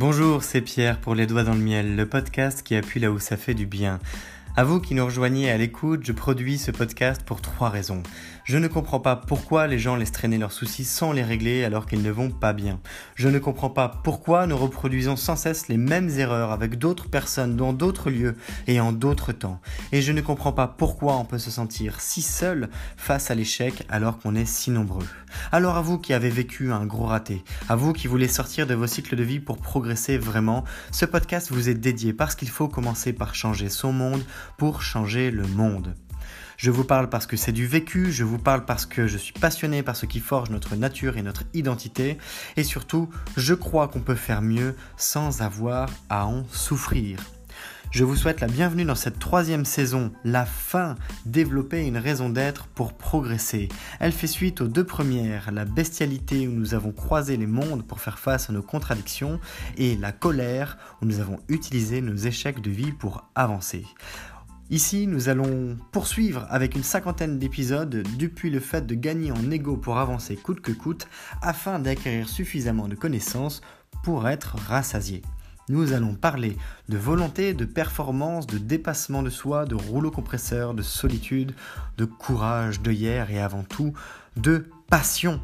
Bonjour, c'est Pierre pour Les Doigts dans le Miel, le podcast qui appuie là où ça fait du bien. À vous qui nous rejoignez à l'écoute, je produis ce podcast pour trois raisons. Je ne comprends pas pourquoi les gens laissent traîner leurs soucis sans les régler alors qu'ils ne vont pas bien. Je ne comprends pas pourquoi nous reproduisons sans cesse les mêmes erreurs avec d'autres personnes dans d'autres lieux et en d'autres temps. Et je ne comprends pas pourquoi on peut se sentir si seul face à l'échec alors qu'on est si nombreux. Alors à vous qui avez vécu un gros raté, à vous qui voulez sortir de vos cycles de vie pour progresser vraiment, ce podcast vous est dédié parce qu'il faut commencer par changer son monde pour changer le monde. Je vous parle parce que c'est du vécu, je vous parle parce que je suis passionné par ce qui forge notre nature et notre identité, et surtout, je crois qu'on peut faire mieux sans avoir à en souffrir. Je vous souhaite la bienvenue dans cette troisième saison, la fin, développer une raison d'être pour progresser. Elle fait suite aux deux premières, la bestialité où nous avons croisé les mondes pour faire face à nos contradictions, et la colère où nous avons utilisé nos échecs de vie pour avancer. Ici, nous allons poursuivre avec une cinquantaine d'épisodes depuis le fait de gagner en ego pour avancer coûte que coûte afin d'acquérir suffisamment de connaissances pour être rassasié. Nous allons parler de volonté, de performance, de dépassement de soi, de rouleau compresseur, de solitude, de courage, de hier et avant tout de passion.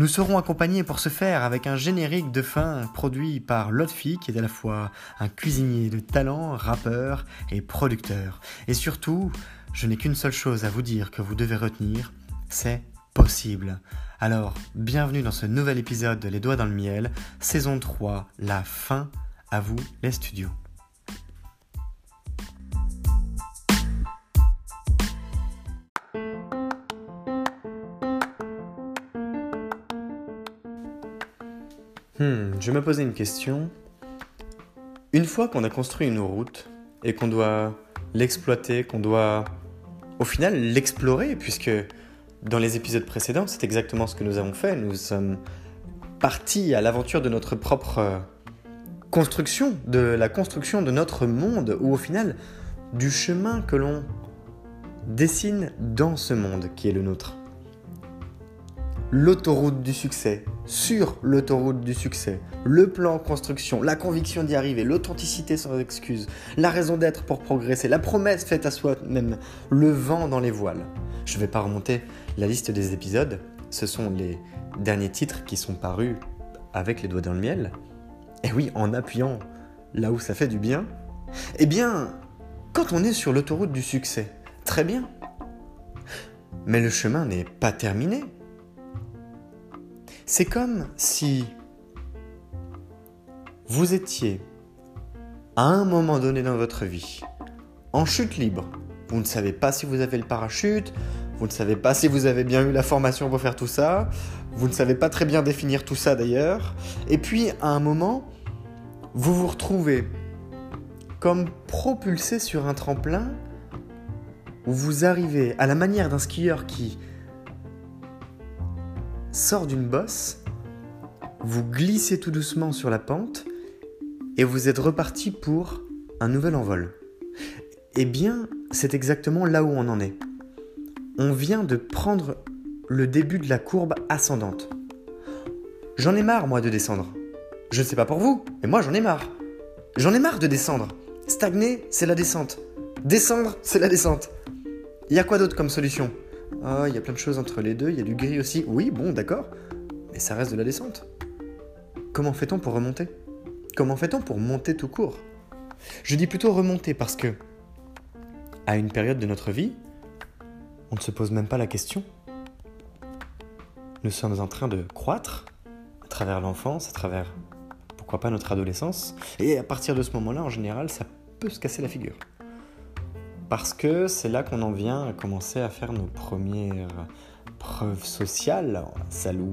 Nous serons accompagnés pour ce faire avec un générique de fin produit par Lotfi, qui est à la fois un cuisinier de talent, rappeur et producteur. Et surtout, je n'ai qu'une seule chose à vous dire que vous devez retenir, c'est possible. Alors, bienvenue dans ce nouvel épisode de Les Doigts dans le Miel, saison 3, la fin, à vous les studios. Je me posais une question. Une fois qu'on a construit une route et qu'on doit l'exploiter, qu'on doit au final l'explorer, puisque dans les épisodes précédents, c'est exactement ce que nous avons fait. Nous sommes partis à l'aventure de notre propre construction, de la construction de notre monde, ou au final du chemin que l'on dessine dans ce monde qui est le nôtre l'autoroute du succès, sur l'autoroute du succès, le plan construction, la conviction d'y arriver, l'authenticité sans excuse, la raison d'être pour progresser, la promesse faite à soi-même, le vent dans les voiles. Je ne vais pas remonter la liste des épisodes, ce sont les derniers titres qui sont parus avec les doigts dans le miel. Et oui, en appuyant là où ça fait du bien. Eh bien, quand on est sur l'autoroute du succès, très bien. Mais le chemin n'est pas terminé. C'est comme si vous étiez à un moment donné dans votre vie en chute libre. Vous ne savez pas si vous avez le parachute, vous ne savez pas si vous avez bien eu la formation pour faire tout ça, vous ne savez pas très bien définir tout ça d'ailleurs. Et puis à un moment, vous vous retrouvez comme propulsé sur un tremplin où vous arrivez à la manière d'un skieur qui sort d'une bosse, vous glissez tout doucement sur la pente et vous êtes reparti pour un nouvel envol. Eh bien, c'est exactement là où on en est. On vient de prendre le début de la courbe ascendante. J'en ai marre, moi, de descendre. Je ne sais pas pour vous, mais moi, j'en ai marre. J'en ai marre de descendre. Stagner, c'est la descente. Descendre, c'est la descente. Il y a quoi d'autre comme solution? Ah, il y a plein de choses entre les deux, il y a du gris aussi. Oui, bon, d'accord. Mais ça reste de la descente. Comment fait-on pour remonter? Comment fait-on pour monter tout court? Je dis plutôt remonter parce que, à une période de notre vie, on ne se pose même pas la question. Nous sommes en train de croître à travers l'enfance, à travers, pourquoi pas, notre adolescence. Et à partir de ce moment-là, en général, ça peut se casser la figure. Parce que c'est là qu'on en vient à commencer à faire nos premières preuves sociales, celles où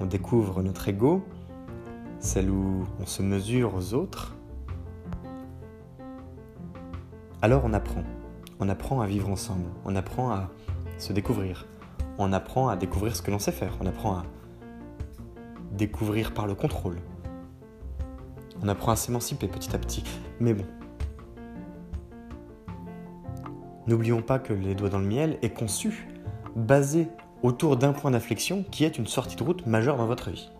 on découvre notre ego, celles où on se mesure aux autres. Alors on apprend. On apprend à vivre ensemble. On apprend à se découvrir. On apprend à découvrir ce que l'on sait faire. On apprend à découvrir par le contrôle. On apprend à s'émanciper petit à petit. Mais bon, N'oublions pas que les doigts dans le miel est conçu, basé autour d'un point d'inflexion qui est une sortie de route majeure dans votre vie.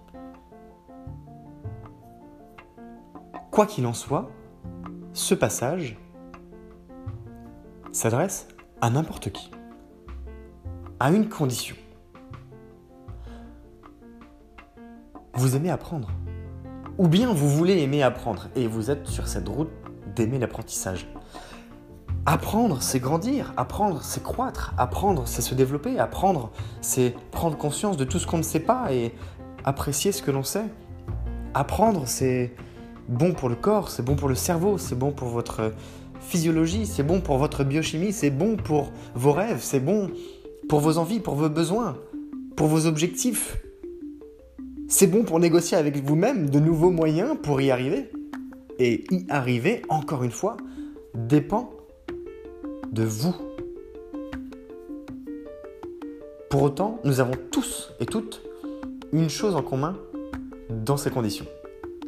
Quoi qu'il en soit, ce passage s'adresse à n'importe qui, à une condition. Vous aimez apprendre, ou bien vous voulez aimer apprendre, et vous êtes sur cette route d'aimer l'apprentissage. Apprendre, c'est grandir. Apprendre, c'est croître. Apprendre, c'est se développer. Apprendre, c'est prendre conscience de tout ce qu'on ne sait pas et apprécier ce que l'on sait. Apprendre, c'est bon pour le corps, c'est bon pour le cerveau, c'est bon pour votre physiologie, c'est bon pour votre biochimie, c'est bon pour vos rêves, c'est bon pour vos envies, pour vos besoins, pour vos objectifs. C'est bon pour négocier avec vous-même de nouveaux moyens pour y arriver. Et y arriver, encore une fois, dépend de vous. Pour autant, nous avons tous et toutes une chose en commun dans ces conditions.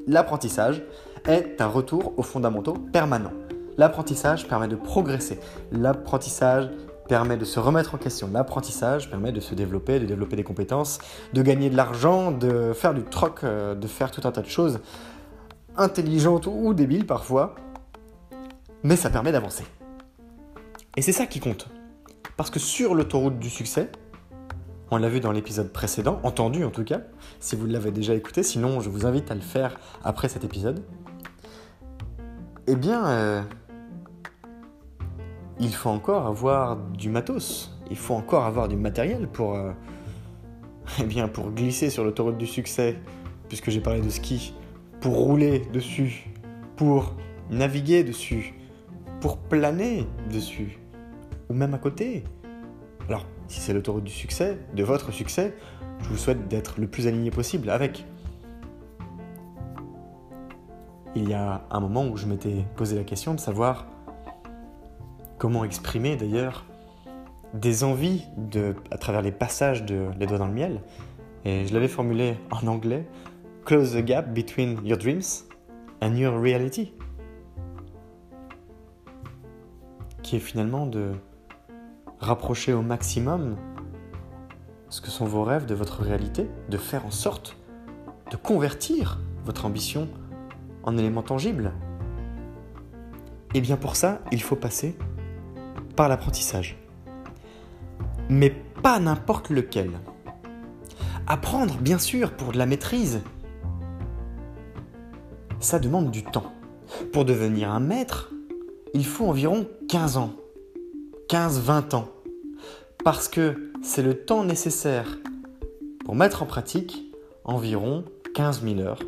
L'apprentissage est un retour aux fondamentaux permanent. L'apprentissage permet de progresser. L'apprentissage permet de se remettre en question. L'apprentissage permet de se développer, de développer des compétences, de gagner de l'argent, de faire du troc, euh, de faire tout un tas de choses intelligentes ou débiles parfois. Mais ça permet d'avancer. Et c'est ça qui compte. Parce que sur l'autoroute du succès, on l'a vu dans l'épisode précédent, entendu en tout cas, si vous l'avez déjà écouté, sinon je vous invite à le faire après cet épisode. Eh bien, euh, il faut encore avoir du matos, il faut encore avoir du matériel pour, euh, eh bien, pour glisser sur l'autoroute du succès, puisque j'ai parlé de ski, pour rouler dessus, pour naviguer dessus, pour planer dessus ou même à côté. Alors, si c'est l'autoroute du succès, de votre succès, je vous souhaite d'être le plus aligné possible avec. Il y a un moment où je m'étais posé la question de savoir comment exprimer d'ailleurs des envies de, à travers les passages de Les doigts dans le miel. Et je l'avais formulé en anglais Close the gap between your dreams and your reality. Qui est finalement de rapprocher au maximum ce que sont vos rêves de votre réalité, de faire en sorte de convertir votre ambition en éléments tangibles. Et bien pour ça, il faut passer par l'apprentissage. Mais pas n'importe lequel. Apprendre, bien sûr, pour de la maîtrise, ça demande du temps. Pour devenir un maître, il faut environ 15 ans. 15-20 ans parce que c'est le temps nécessaire pour mettre en pratique environ 15 000 heures,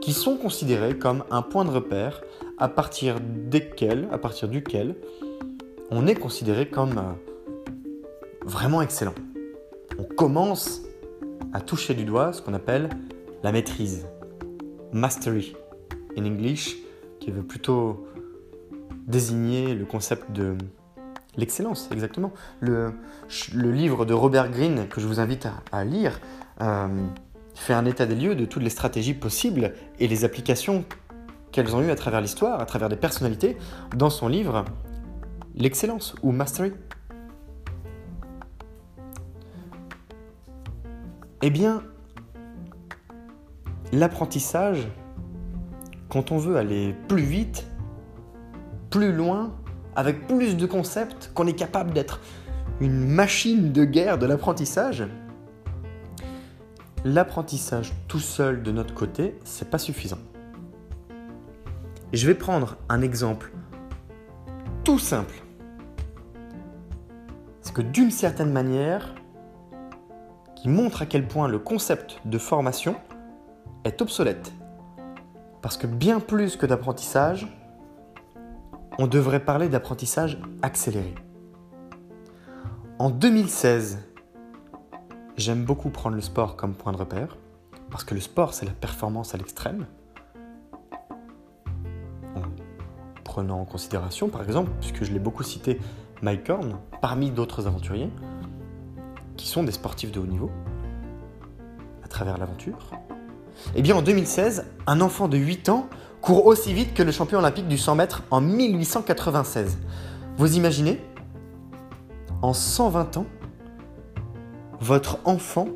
qui sont considérées comme un point de repère à partir, desquels, à partir duquel on est considéré comme euh, vraiment excellent. On commence à toucher du doigt ce qu'on appelle la maîtrise, mastery in English, qui veut plutôt désigner le concept de L'excellence, exactement. Le, livre de Robert Greene, que je vous invite à, lire, euh, fait un état des lieux de toutes les stratégies possibles et les applications qu'elles ont eues à travers l'histoire, à travers des personnalités, dans son livre L'excellence ou Mastery. Eh bien, l'apprentissage, quand on veut aller plus vite, plus loin, avec plus de concepts, qu'on est capable d'être une machine de guerre de l'apprentissage, l'apprentissage tout seul de notre côté, c'est pas suffisant. Je vais prendre un exemple tout simple. C'est que d'une certaine manière, qui montre à quel point le concept de formation est obsolète. Parce que bien plus que d'apprentissage, on devrait parler d'apprentissage accéléré. En 2016, j'aime beaucoup prendre le sport comme point de repère, parce que le sport, c'est la performance à l'extrême. En prenant en considération, par exemple, puisque je l'ai beaucoup cité, Mike Horn, parmi d'autres aventuriers, qui sont des sportifs de haut niveau, à travers l'aventure. Eh bien, en 2016, un enfant de 8 ans court aussi vite que le champion olympique du 100 mètres en 1896. Vous imaginez? En 120 ans, votre enfant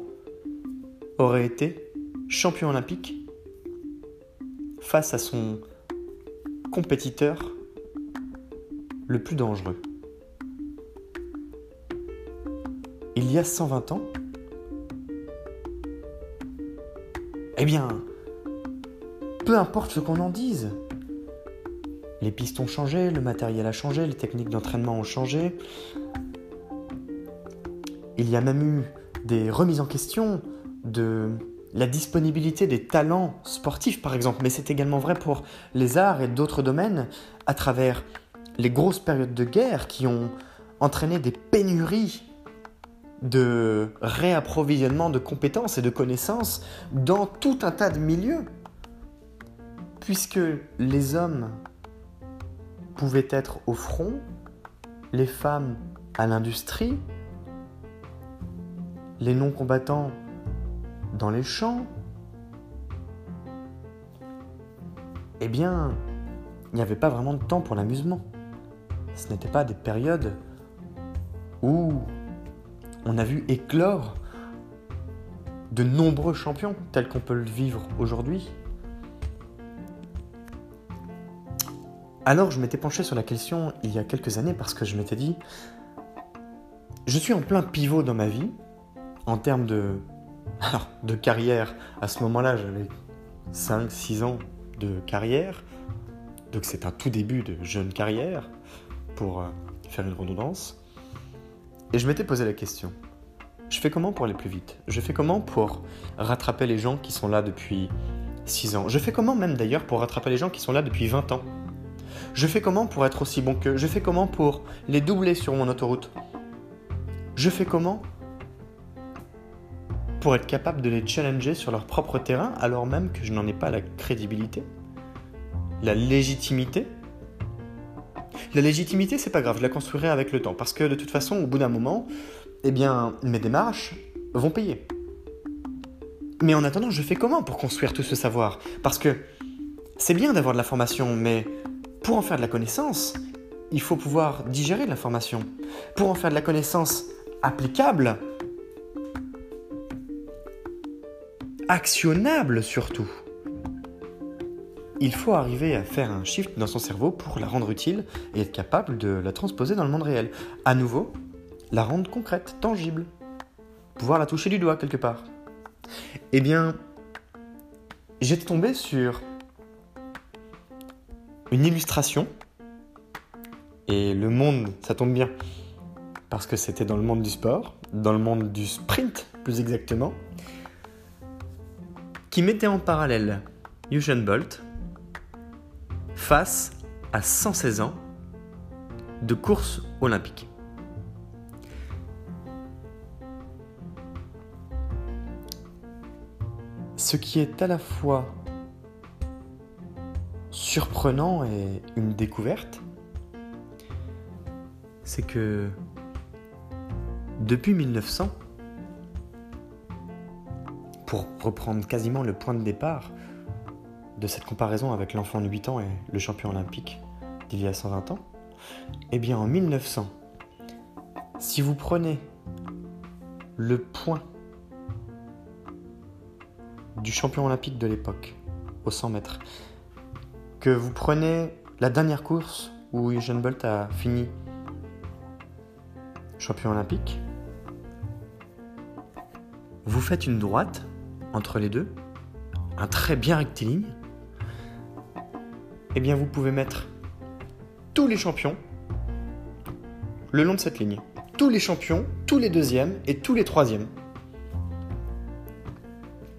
aurait été champion olympique face à son compétiteur le plus dangereux. Il y a 120 ans, eh bien, peu importe ce qu'on en dise, les pistes ont changé, le matériel a changé, les techniques d'entraînement ont changé. Il y a même eu des remises en question de la disponibilité des talents sportifs, par exemple, mais c'est également vrai pour les arts et d'autres domaines, à travers les grosses périodes de guerre qui ont entraîné des pénuries de réapprovisionnement de compétences et de connaissances dans tout un tas de milieux. Puisque les hommes pouvaient être au front, les femmes à l'industrie, les non-combattants dans les champs, eh bien, il n'y avait pas vraiment de temps pour l'amusement. Ce n'était pas des périodes où on a vu éclore de nombreux champions tels qu'on peut le vivre aujourd'hui. Alors je m'étais penché sur la question il y a quelques années parce que je m'étais dit, je suis en plein pivot dans ma vie en termes de, de carrière. À ce moment-là, j'avais 5-6 ans de carrière. Donc c'est un tout début de jeune carrière pour euh, faire une redondance. Et je m'étais posé la question, je fais comment pour aller plus vite? Je fais comment pour rattraper les gens qui sont là depuis 6 ans? Je fais comment même d'ailleurs pour rattraper les gens qui sont là depuis 20 ans? Je fais comment pour être aussi bon qu'eux Je fais comment pour les doubler sur mon autoroute? Je fais comment pour être capable de les challenger sur leur propre terrain alors même que je n'en ai pas la crédibilité, la légitimité? La légitimité, c'est pas grave, je la construirai avec le temps. Parce que de toute façon, au bout d'un moment, eh bien, mes démarches vont payer. Mais en attendant, je fais comment pour construire tout ce savoir? Parce que c'est bien d'avoir de la formation, mais pour en faire de la connaissance, il faut pouvoir digérer de l'information. Pour en faire de la connaissance applicable, actionnable surtout, il faut arriver à faire un shift dans son cerveau pour la rendre utile et être capable de la transposer dans le monde réel. À nouveau, la rendre concrète, tangible. Pouvoir la toucher du doigt quelque part. Eh bien, j'étais tombé sur une illustration. Et le monde, ça tombe bien, parce que c'était dans le monde du sport, dans le monde du sprint plus exactement, qui mettait en parallèle Usain Bolt, face à 116 ans de course olympique. Ce qui est à la fois surprenant et une découverte, c'est que depuis 1900, pour reprendre quasiment le point de départ, de cette comparaison avec l'enfant de 8 ans et le champion olympique d'il y a 120 ans Eh bien, en 1900, si vous prenez le point du champion olympique de l'époque au 100 mètres, que vous prenez la dernière course où Usain Bolt a fini champion olympique, vous faites une droite entre les deux, un trait bien rectiligne, eh bien vous pouvez mettre tous les champions le long de cette ligne. Tous les champions, tous les deuxièmes et tous les troisièmes.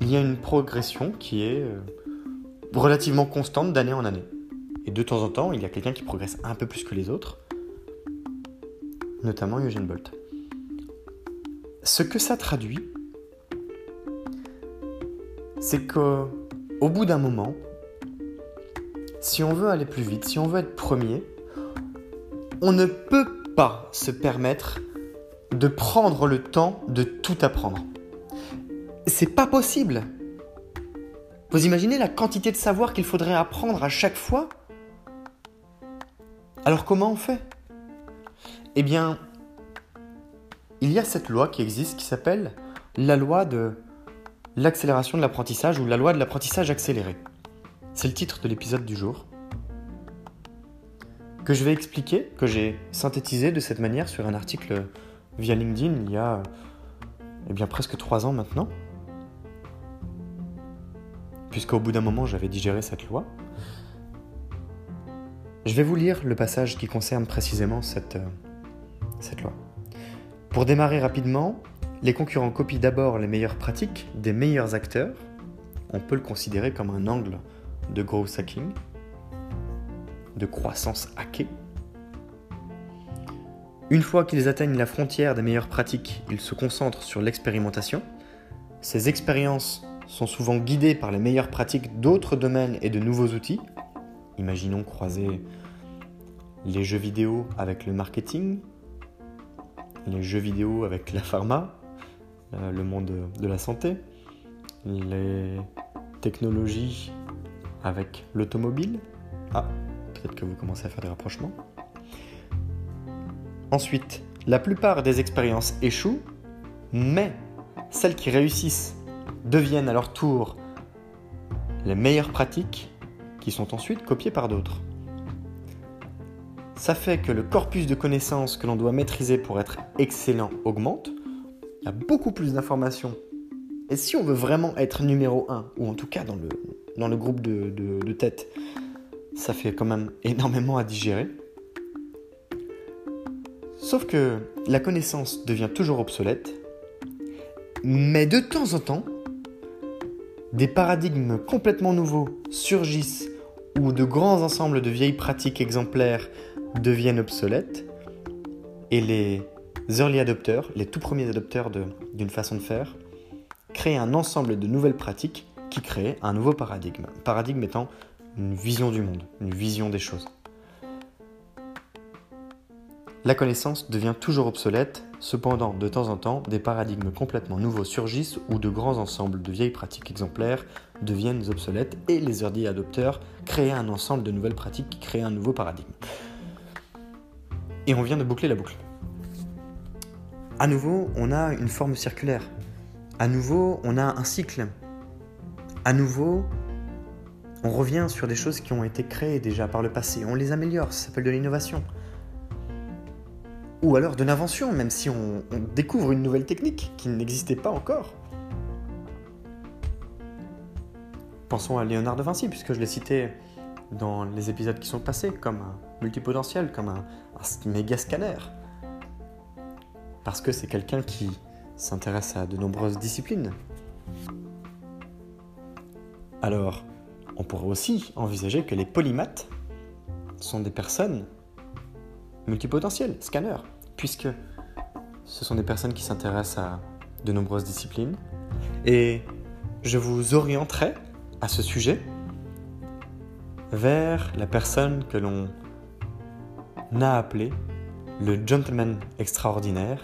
Il y a une progression qui est euh, relativement constante d'année en année. Et de temps en temps, il y a quelqu'un qui progresse un peu plus que les autres, notamment Eugene Bolt. Ce que ça traduit, c'est qu'au bout d'un moment, si on veut aller plus vite, si on veut être premier, on ne peut pas se permettre de prendre le temps de tout apprendre. C'est pas possible. Vous imaginez la quantité de savoir qu'il faudrait apprendre à chaque fois? Alors comment on fait? Eh bien, il y a cette loi qui existe qui s'appelle la loi de l'accélération de l'apprentissage ou la loi de l'apprentissage accéléré. C'est le titre de l'épisode du jour que je vais expliquer, que j'ai synthétisé de cette manière sur un article via LinkedIn il y a eh bien, presque trois ans maintenant, puisqu'au bout d'un moment j'avais digéré cette loi. Je vais vous lire le passage qui concerne précisément cette, euh, cette loi. Pour démarrer rapidement, les concurrents copient d'abord les meilleures pratiques des meilleurs acteurs. On peut le considérer comme un angle de growth hacking, de croissance hackée. Une fois qu'ils atteignent la frontière des meilleures pratiques, ils se concentrent sur l'expérimentation. Ces expériences sont souvent guidées par les meilleures pratiques d'autres domaines et de nouveaux outils. Imaginons croiser les jeux vidéo avec le marketing, les jeux vidéo avec la pharma, euh, le monde de la santé, les technologies avec l'automobile. Ah, peut-être que vous commencez à faire des rapprochements. Ensuite, la plupart des expériences échouent, mais celles qui réussissent deviennent à leur tour les meilleures pratiques qui sont ensuite copiées par d'autres. Ça fait que le corpus de connaissances que l'on doit maîtriser pour être excellent augmente. Il y a beaucoup plus d'informations. Et si on veut vraiment être numéro 1, ou en tout cas dans le, groupe de, de tête, ça fait quand même énormément à digérer. Sauf que la connaissance devient toujours obsolète, mais de temps en temps, des paradigmes complètement nouveaux surgissent ou de grands ensembles de vieilles pratiques exemplaires deviennent obsolètes et les early adopters, les tout premiers adopteurs d'une façon de faire, créent un ensemble de nouvelles pratiques qui créent un nouveau paradigme. paradigme étant une vision du monde, une vision des choses. La connaissance devient toujours obsolète, cependant de temps en temps, des paradigmes complètement nouveaux surgissent ou de grands ensembles de vieilles pratiques exemplaires deviennent obsolètes et les early adopteurs créent un ensemble de nouvelles pratiques qui créent un nouveau paradigme. Et on vient de boucler la boucle. À nouveau, on a une forme circulaire. À nouveau, on a un cycle. À nouveau, on revient sur des choses qui ont été créées déjà par le passé. On les améliore, ça s'appelle de l'innovation. Ou alors de l'invention, même si on, découvre une nouvelle technique qui n'existait pas encore. Pensons à Léonard de Vinci, puisque je l'ai cité dans les épisodes qui sont passés, comme un multipotentiel, comme un, méga scanner. Parce que c'est quelqu'un qui s'intéresse à de nombreuses disciplines. Alors, on pourrait aussi envisager que les polymathes sont des personnes multipotentielles, scanners, puisque ce sont des personnes qui s'intéressent à de nombreuses disciplines. Et je vous orienterai à ce sujet vers la personne que l'on a appelé le gentleman extraordinaire,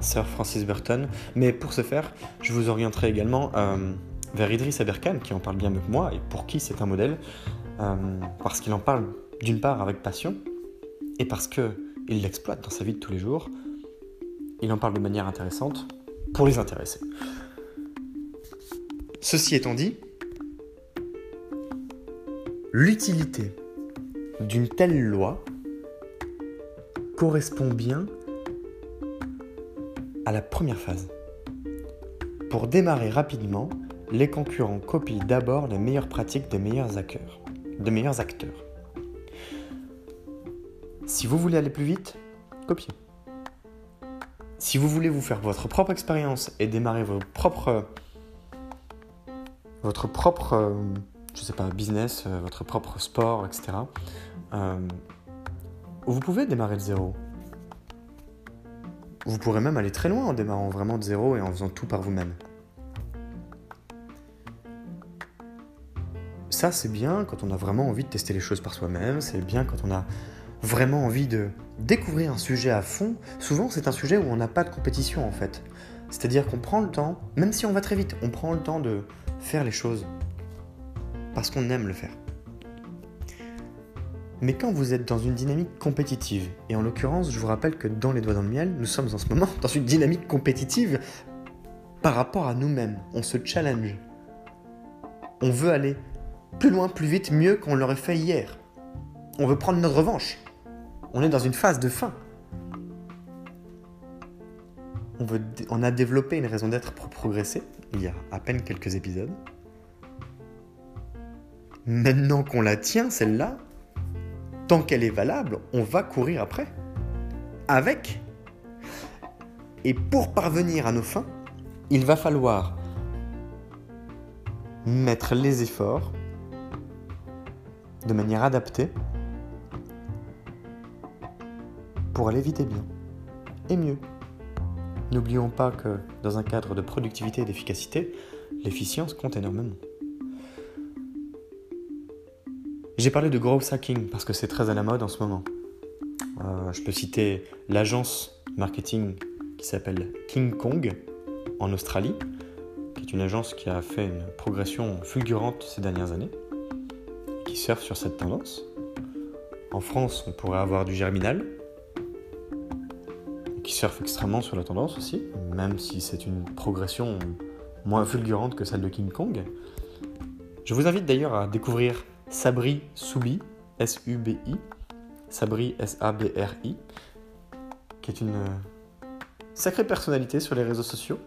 Sir Francis Burton. Mais pour ce faire, je vous orienterai également euh, vers Idriss Aberkan, qui en parle bien mieux que moi, et pour qui c'est un modèle, euh, parce qu'il en parle d'une part avec passion, et parce qu'il l'exploite dans sa vie de tous les jours. Il en parle de manière intéressante pour les intéresser. Ceci étant dit, L'utilité d'une telle loi correspond bien à la première phase. Pour démarrer rapidement, les concurrents copient d'abord les meilleures pratiques des meilleurs acteurs. Des meilleurs acteurs. Si vous voulez aller plus vite, copiez. Si vous voulez vous faire votre propre expérience et démarrer votre propre, votre propre euh, je sais pas, business, euh, votre propre sport, etc. Euh, vous pouvez démarrer de zéro. Vous pourrez même aller très loin en démarrant vraiment de zéro et en faisant tout par vous-même. Ça, c'est bien quand on a vraiment envie de tester les choses par soi-même, c'est bien quand on a vraiment envie de découvrir un sujet à fond. Souvent, c'est un sujet où on n'a pas de compétition en fait. C'est-à-dire qu'on prend le temps, même si on va très vite, on prend le temps de faire les choses parce qu'on aime le faire. Mais quand vous êtes dans une dynamique compétitive, et en l'occurrence, je vous rappelle que dans les doigts dans le miel, nous sommes en ce moment dans une dynamique compétitive par rapport à nous-mêmes. On se challenge. On veut aller plus loin, plus vite, mieux qu'on l'aurait fait hier. On veut prendre notre revanche. On est dans une phase de fin. On, a développé une raison d'être pour progresser, il y a à peine quelques épisodes. Maintenant qu'on la tient, celle-là, tant qu'elle est valable, on va courir après. Avec. Et pour parvenir à nos fins, il va falloir mettre les efforts de manière adaptée pour aller vite et bien. Et mieux. N'oublions pas que dans un cadre de productivité et d'efficacité, l'efficience compte énormément. J'ai parlé de growth hacking parce que c'est très à la mode en ce moment. Euh, je peux citer l'agence marketing qui s'appelle King Kong en Australie, qui est une agence qui a fait une progression fulgurante ces dernières années, qui surfe sur cette tendance. En France, on pourrait avoir du Germinal, qui surfe extrêmement sur la tendance aussi, même si c'est une progression moins fulgurante que celle de King Kong. Je vous invite d'ailleurs à découvrir Sabri Soubi, S-U-B-I, Sabri S-A-B-R-I, qui est une sacrée personnalité sur les réseaux sociaux.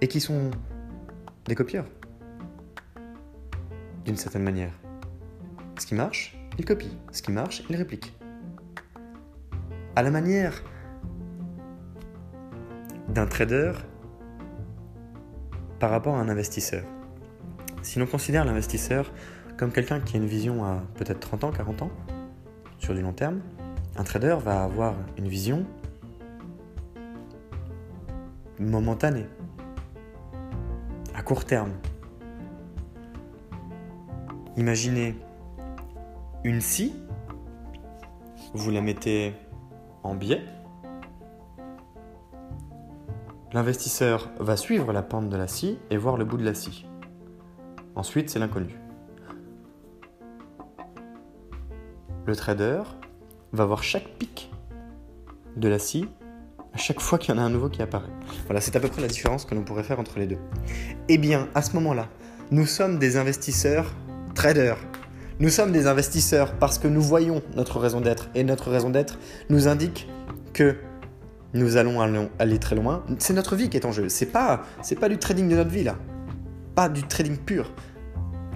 Et qui sont des copieurs. D'une certaine manière. Ce qui marche, il copie. Ce qui marche, il réplique. À la manière d'un trader par rapport à un investisseur. Si l'on considère l'investisseur comme quelqu'un qui a une vision à peut-être 30 ans, 40 ans, sur du long terme, un trader va avoir une vision momentanée, à court terme. Imaginez une scie, vous la mettez en biais, l'investisseur va suivre la pente de la scie et voir le bout de la scie. Ensuite, c'est l'inconnu. Le trader va voir chaque pic de la scie à chaque fois qu'il y en a un nouveau qui apparaît. Voilà, c'est à peu près la différence que l'on pourrait faire entre les deux. Eh bien, à ce moment-là, nous sommes des investisseurs traders. Nous sommes des investisseurs parce que nous voyons notre raison d'être et notre raison d'être nous indique que nous allons aller très loin. C'est notre vie qui est en jeu. C'est pas, c'est pas du trading de notre vie là. Pas du trading pur.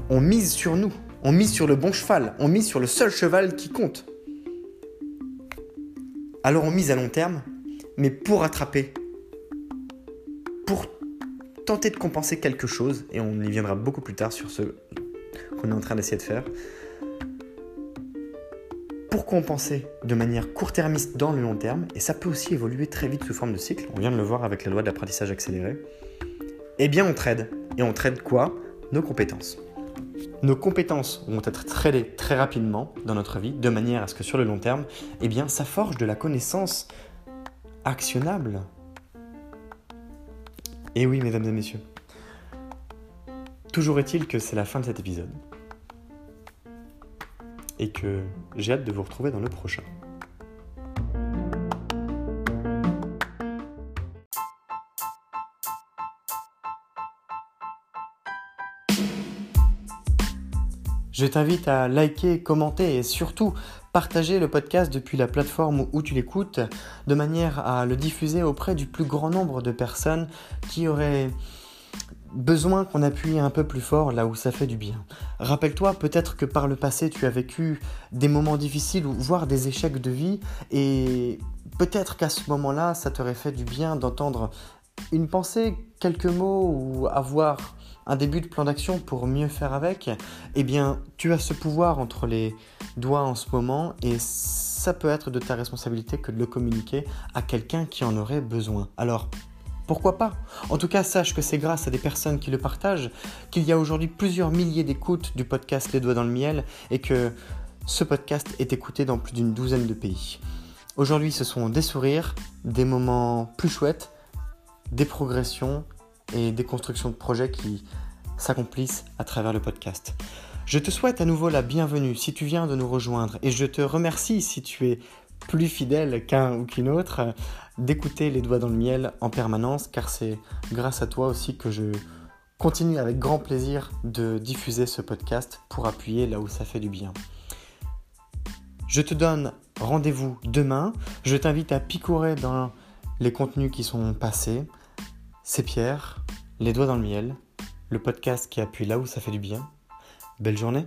On mise sur nous. On mise sur le bon cheval. On mise sur le seul cheval qui compte. Alors on mise à long terme, mais pour attraper, pour tenter de compenser quelque chose, et on y viendra beaucoup plus tard sur ce qu'on est en train d'essayer de faire, pour compenser de manière court-termiste dans le long terme, et ça peut aussi évoluer très vite sous forme de cycle, on vient de le voir avec la loi de l'apprentissage accéléré, eh bien on trade. Et on trade quoi? Nos compétences. Nos compétences vont être tradées très rapidement dans notre vie, de manière à ce que sur le long terme, eh bien, ça forge de la connaissance actionnable. Et oui, mesdames et messieurs. Toujours est-il que c'est la fin de cet épisode. Et que j'ai hâte de vous retrouver dans le prochain. Je t'invite à liker, commenter et surtout partager le podcast depuis la plateforme où tu l'écoutes de manière à le diffuser auprès du plus grand nombre de personnes qui auraient besoin qu'on appuie un peu plus fort là où ça fait du bien. Rappelle-toi peut-être que par le passé tu as vécu des moments difficiles ou voire des échecs de vie et peut-être qu'à ce moment-là ça t'aurait fait du bien d'entendre une pensée, quelques mots ou avoir un début de plan d'action pour mieux faire avec, eh bien, tu as ce pouvoir entre les doigts en ce moment et ça peut être de ta responsabilité que de le communiquer à quelqu'un qui en aurait besoin. Alors, pourquoi pas? En tout cas, sache que c'est grâce à des personnes qui le partagent qu'il y a aujourd'hui plusieurs milliers d'écoutes du podcast Les Doigts dans le Miel et que ce podcast est écouté dans plus d'une douzaine de pays. Aujourd'hui, ce sont des sourires, des moments plus chouettes, des progressions et des constructions de projets qui s'accomplissent à travers le podcast. Je te souhaite à nouveau la bienvenue si tu viens de nous rejoindre et je te remercie si tu es plus fidèle qu'un ou qu'une autre d'écouter les doigts dans le miel en permanence car c'est grâce à toi aussi que je continue avec grand plaisir de diffuser ce podcast pour appuyer là où ça fait du bien. Je te donne rendez-vous demain. Je t'invite à picorer dans les contenus qui sont passés. C'est Pierre, les doigts dans le miel, le podcast qui appuie là où ça fait du bien. Belle journée